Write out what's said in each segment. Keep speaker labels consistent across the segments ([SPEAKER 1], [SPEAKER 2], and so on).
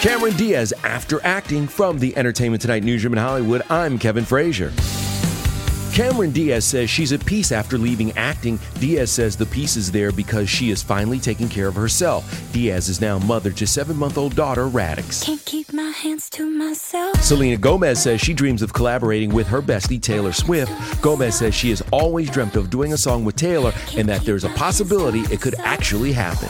[SPEAKER 1] Cameron Diaz, after acting from the Entertainment Tonight newsroom in Hollywood, I'm Kevin Frazier. Cameron Diaz says she's at peace after leaving acting. Diaz says the peace is there because she is finally taking care of herself. Diaz is now mother to seven month old daughter, Raddix.
[SPEAKER 2] Can't keep my hands to myself.
[SPEAKER 1] Selena Gomez says she dreams of collaborating with her bestie Taylor Swift. Gomez says she has always dreamt of doing a song with Taylor and that there's a possibility it could actually happen.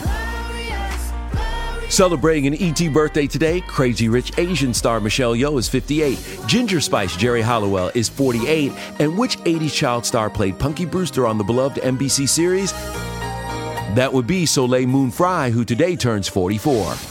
[SPEAKER 1] Celebrating an ET birthday today, Crazy Rich Asian star Michelle Yeoh is 58, Ginger Spice Geri Halliwell is 48, and which 80s child star played Punky Brewster on the beloved NBC series? That would be Soleil Moon Frye, who today turns 44.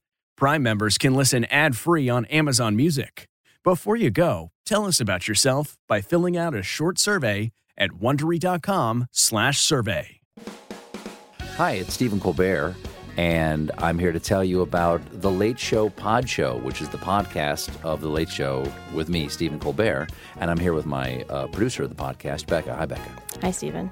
[SPEAKER 3] Prime members can listen ad-free on Amazon Music. Before you go, tell us about yourself by filling out a short survey at wondery.com/survey.
[SPEAKER 4] Hi, it's Stephen Colbert, and I'm here to tell you about The Late Show Pod Show, which is the podcast of The Late Show with me, Stephen Colbert. And I'm here with my uh, producer of the podcast, Becca. Hi, Becca.
[SPEAKER 5] Hi, Stephen.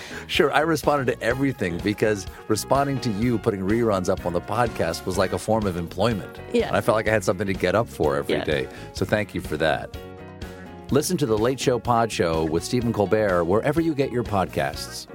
[SPEAKER 4] Sure, I responded to everything because responding to you putting reruns up on the podcast was like a form of employment.
[SPEAKER 5] Yeah.
[SPEAKER 4] And I felt like I had something to get up for every day.
[SPEAKER 5] Yeah.
[SPEAKER 4] So thank you for that. Listen to the Late Show Pod Show with Stephen Colbert wherever you get your podcasts.